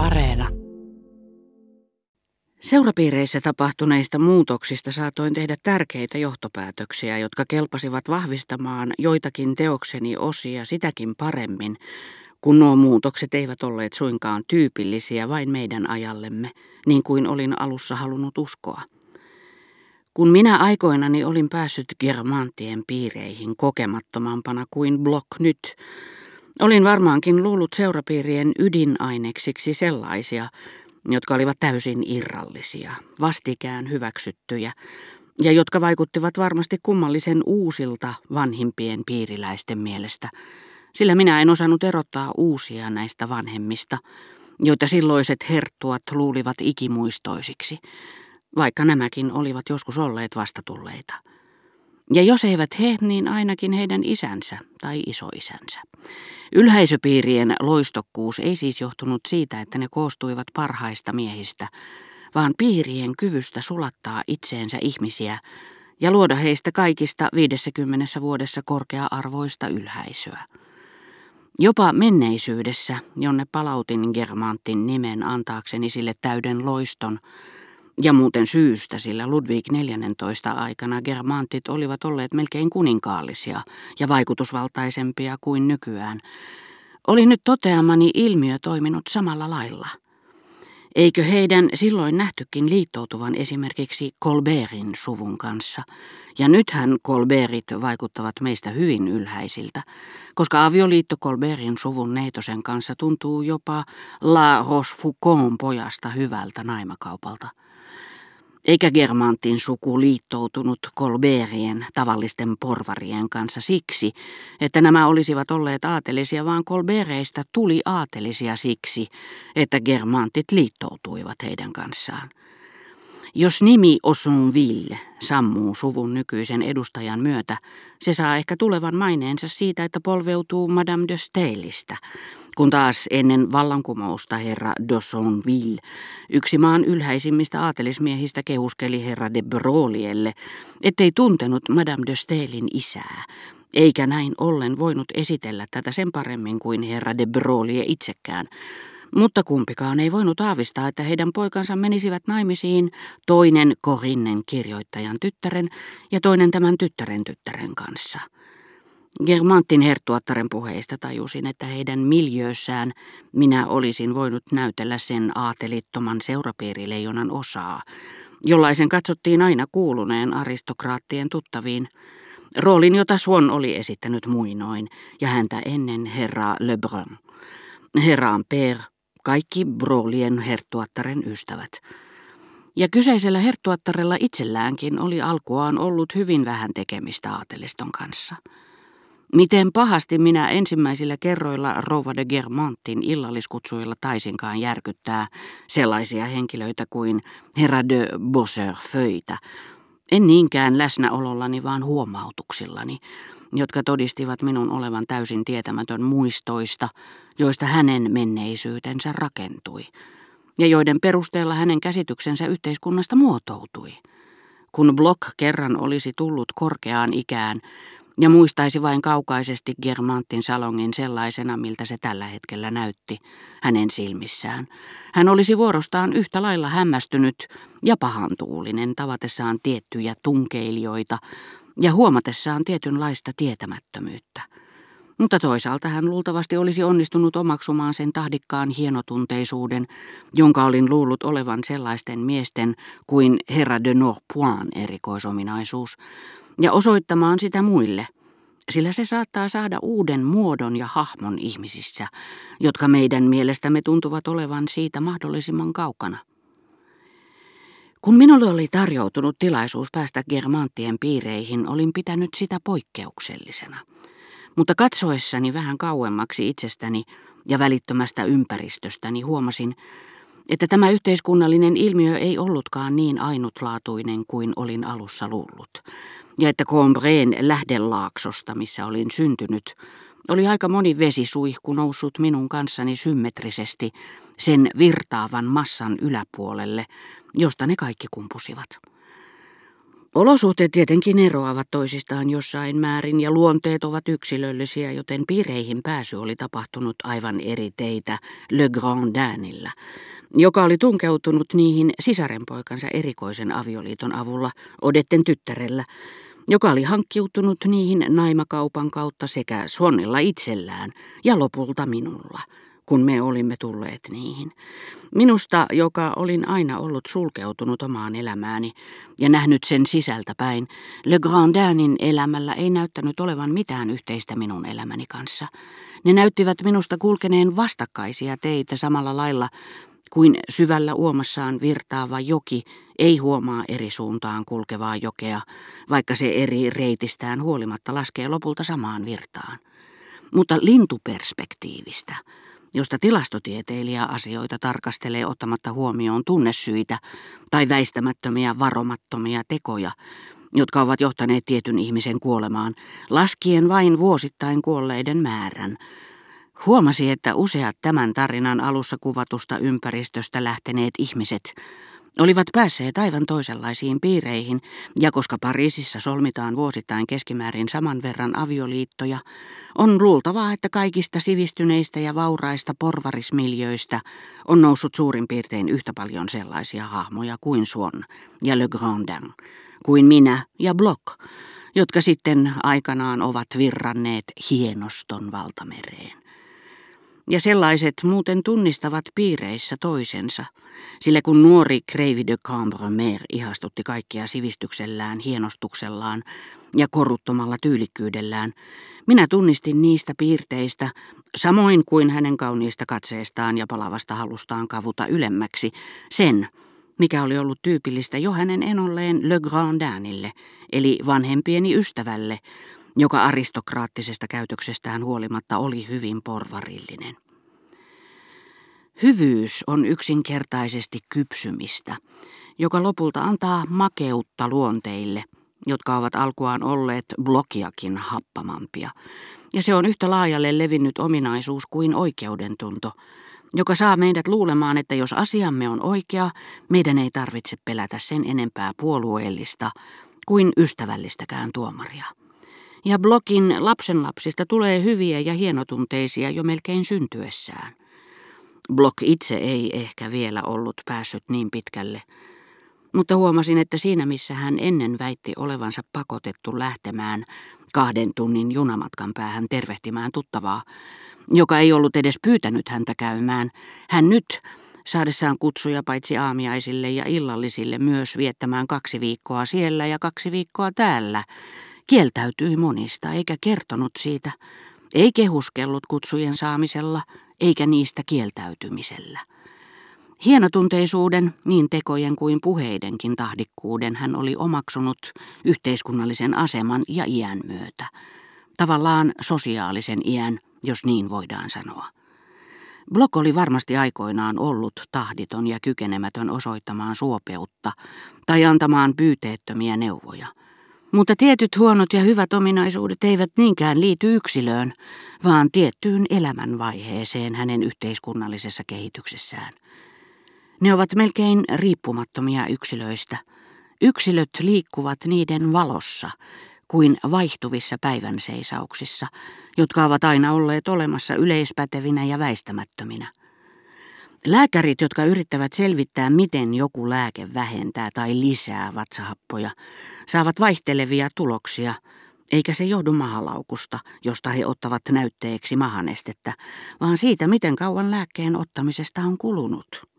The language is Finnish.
Areena. Seurapiireissä tapahtuneista muutoksista saatoin tehdä tärkeitä johtopäätöksiä, jotka kelpasivat vahvistamaan joitakin teokseni osia sitäkin paremmin, kun nuo muutokset eivät olleet suinkaan tyypillisiä vain meidän ajallemme, niin kuin olin alussa halunnut uskoa. Kun minä aikoinani olin päässyt Germantien piireihin kokemattomampana kuin Block nyt, olin varmaankin luullut seurapiirien ydinaineksiksi sellaisia, jotka olivat täysin irrallisia, vastikään hyväksyttyjä, ja jotka vaikuttivat varmasti kummallisen uusilta vanhimpien piiriläisten mielestä, sillä minä en osannut erottaa uusia näistä vanhemmista, joita silloiset herttuat luulivat ikimuistoisiksi, vaikka nämäkin olivat joskus olleet vastatulleita. Ja jos eivät he, niin ainakin heidän isänsä tai isoisänsä. Ylhäisöpiirien loistokkuus ei siis johtunut siitä, että ne koostuivat parhaista miehistä, vaan piirien kyvystä sulattaa itseensä ihmisiä ja luoda heistä kaikista 50 vuodessa korkea-arvoista ylhäisöä. Jopa menneisyydessä, jonne palautin Germantin nimen antaakseni sille täyden loiston, ja muuten syystä, sillä Ludwig XIV aikana germantit olivat olleet melkein kuninkaallisia ja vaikutusvaltaisempia kuin nykyään. Oli nyt toteamani ilmiö toiminut samalla lailla. Eikö heidän silloin nähtykin liittoutuvan esimerkiksi Colbertin suvun kanssa? Ja nythän Colbertit vaikuttavat meistä hyvin ylhäisiltä, koska avioliitto Colbertin suvun neitosen kanssa tuntuu jopa La Rochefoucauld pojasta hyvältä naimakaupalta eikä Germantin suku liittoutunut Colbertien tavallisten porvarien kanssa siksi, että nämä olisivat olleet aatelisia, vaan Colberteista tuli aatelisia siksi, että Germantit liittoutuivat heidän kanssaan. Jos nimi Osonville sammuu suvun nykyisen edustajan myötä, se saa ehkä tulevan maineensa siitä, että polveutuu Madame de Staelista, kun taas ennen vallankumousta herra Dossonville, yksi maan ylhäisimmistä aatelismiehistä kehuskeli herra de Brolielle, ettei tuntenut Madame de Staelin isää, eikä näin ollen voinut esitellä tätä sen paremmin kuin herra de Brolie itsekään, mutta kumpikaan ei voinut aavistaa, että heidän poikansa menisivät naimisiin toinen Korinnen kirjoittajan tyttären ja toinen tämän tyttären tyttären kanssa. Germantin herttuattaren puheista tajusin, että heidän miljöössään minä olisin voinut näytellä sen aatelittoman seurapiirileijonan osaa, jollaisen katsottiin aina kuuluneen aristokraattien tuttaviin, roolin jota Swan oli esittänyt muinoin, ja häntä ennen herra Lebrun. Herra Ampere kaikki Brolien herttuattaren ystävät. Ja kyseisellä herttuattarella itselläänkin oli alkuaan ollut hyvin vähän tekemistä aateliston kanssa. Miten pahasti minä ensimmäisillä kerroilla Rova de Germantin illalliskutsuilla taisinkaan järkyttää sellaisia henkilöitä kuin herra de Bosseur-föitä, en niinkään läsnäolollani, vaan huomautuksillani, jotka todistivat minun olevan täysin tietämätön muistoista, joista hänen menneisyytensä rakentui, ja joiden perusteella hänen käsityksensä yhteiskunnasta muotoutui. Kun Block kerran olisi tullut korkeaan ikään ja muistaisi vain kaukaisesti Germantin salongin sellaisena, miltä se tällä hetkellä näytti hänen silmissään. Hän olisi vuorostaan yhtä lailla hämmästynyt ja pahantuulinen tavatessaan tiettyjä tunkeilijoita ja huomatessaan tietynlaista tietämättömyyttä. Mutta toisaalta hän luultavasti olisi onnistunut omaksumaan sen tahdikkaan hienotunteisuuden, jonka olin luullut olevan sellaisten miesten kuin herra de Norpoin erikoisominaisuus, ja osoittamaan sitä muille, sillä se saattaa saada uuden muodon ja hahmon ihmisissä, jotka meidän mielestämme tuntuvat olevan siitä mahdollisimman kaukana. Kun minulle oli tarjoutunut tilaisuus päästä Germanttien piireihin, olin pitänyt sitä poikkeuksellisena. Mutta katsoessani vähän kauemmaksi itsestäni ja välittömästä ympäristöstäni huomasin, että tämä yhteiskunnallinen ilmiö ei ollutkaan niin ainutlaatuinen kuin olin alussa luullut, ja että Combreen lähdelaaksosta, missä olin syntynyt, oli aika moni vesisuihku noussut minun kanssani symmetrisesti sen virtaavan massan yläpuolelle, josta ne kaikki kumpusivat. Olosuhteet tietenkin eroavat toisistaan jossain määrin ja luonteet ovat yksilöllisiä, joten piireihin pääsy oli tapahtunut aivan eri teitä Le Grand Danilla, joka oli tunkeutunut niihin sisarenpoikansa erikoisen avioliiton avulla Odetten tyttärellä, joka oli hankkiutunut niihin naimakaupan kautta sekä Suonnilla itsellään ja lopulta minulla – kun me olimme tulleet niihin. Minusta, joka olin aina ollut sulkeutunut omaan elämääni ja nähnyt sen sisältä päin, Le Grandinin elämällä ei näyttänyt olevan mitään yhteistä minun elämäni kanssa. Ne näyttivät minusta kulkeneen vastakkaisia teitä samalla lailla kuin syvällä uomassaan virtaava joki ei huomaa eri suuntaan kulkevaa jokea, vaikka se eri reitistään huolimatta laskee lopulta samaan virtaan. Mutta lintuperspektiivistä – josta tilastotieteilijä asioita tarkastelee ottamatta huomioon tunnesyitä tai väistämättömiä varomattomia tekoja, jotka ovat johtaneet tietyn ihmisen kuolemaan, laskien vain vuosittain kuolleiden määrän. Huomasi, että useat tämän tarinan alussa kuvatusta ympäristöstä lähteneet ihmiset olivat päässeet aivan toisenlaisiin piireihin, ja koska Pariisissa solmitaan vuosittain keskimäärin saman verran avioliittoja, on luultavaa, että kaikista sivistyneistä ja vauraista porvarismiljöistä on noussut suurin piirtein yhtä paljon sellaisia hahmoja kuin Swan ja Le Grandin, kuin minä ja Block, jotka sitten aikanaan ovat virranneet hienoston valtamereen. Ja sellaiset muuten tunnistavat piireissä toisensa, sillä kun nuori Crevy de Cambremer ihastutti kaikkia sivistyksellään, hienostuksellaan ja koruttomalla tyylikkyydellään, minä tunnistin niistä piirteistä, samoin kuin hänen kauniista katseestaan ja palavasta halustaan kavuta ylemmäksi, sen, mikä oli ollut tyypillistä jo hänen enolleen Le Grandinille, eli vanhempieni ystävälle, joka aristokraattisesta käytöksestään huolimatta oli hyvin porvarillinen. Hyvyys on yksinkertaisesti kypsymistä, joka lopulta antaa makeutta luonteille, jotka ovat alkuaan olleet blokiakin happamampia. Ja se on yhtä laajalle levinnyt ominaisuus kuin oikeudentunto, joka saa meidät luulemaan, että jos asiamme on oikea, meidän ei tarvitse pelätä sen enempää puolueellista kuin ystävällistäkään tuomaria. Ja Blokin lapsenlapsista tulee hyviä ja hienotunteisia jo melkein syntyessään. Blok itse ei ehkä vielä ollut päässyt niin pitkälle, mutta huomasin, että siinä missä hän ennen väitti olevansa pakotettu lähtemään kahden tunnin junamatkan päähän tervehtimään tuttavaa, joka ei ollut edes pyytänyt häntä käymään, hän nyt, saadessaan kutsuja paitsi aamiaisille ja illallisille myös viettämään kaksi viikkoa siellä ja kaksi viikkoa täällä, kieltäytyi monista eikä kertonut siitä, ei kehuskellut kutsujen saamisella eikä niistä kieltäytymisellä. Hienotunteisuuden, niin tekojen kuin puheidenkin tahdikkuuden hän oli omaksunut yhteiskunnallisen aseman ja iän myötä. Tavallaan sosiaalisen iän, jos niin voidaan sanoa. Blok oli varmasti aikoinaan ollut tahditon ja kykenemätön osoittamaan suopeutta tai antamaan pyyteettömiä neuvoja – mutta tietyt huonot ja hyvät ominaisuudet eivät niinkään liity yksilöön, vaan tiettyyn elämänvaiheeseen hänen yhteiskunnallisessa kehityksessään. Ne ovat melkein riippumattomia yksilöistä. Yksilöt liikkuvat niiden valossa kuin vaihtuvissa päivänseisauksissa, jotka ovat aina olleet olemassa yleispätevinä ja väistämättöminä. Lääkärit, jotka yrittävät selvittää, miten joku lääke vähentää tai lisää vatsahappoja, saavat vaihtelevia tuloksia, eikä se johdu mahalaukusta, josta he ottavat näytteeksi mahanestettä, vaan siitä, miten kauan lääkkeen ottamisesta on kulunut.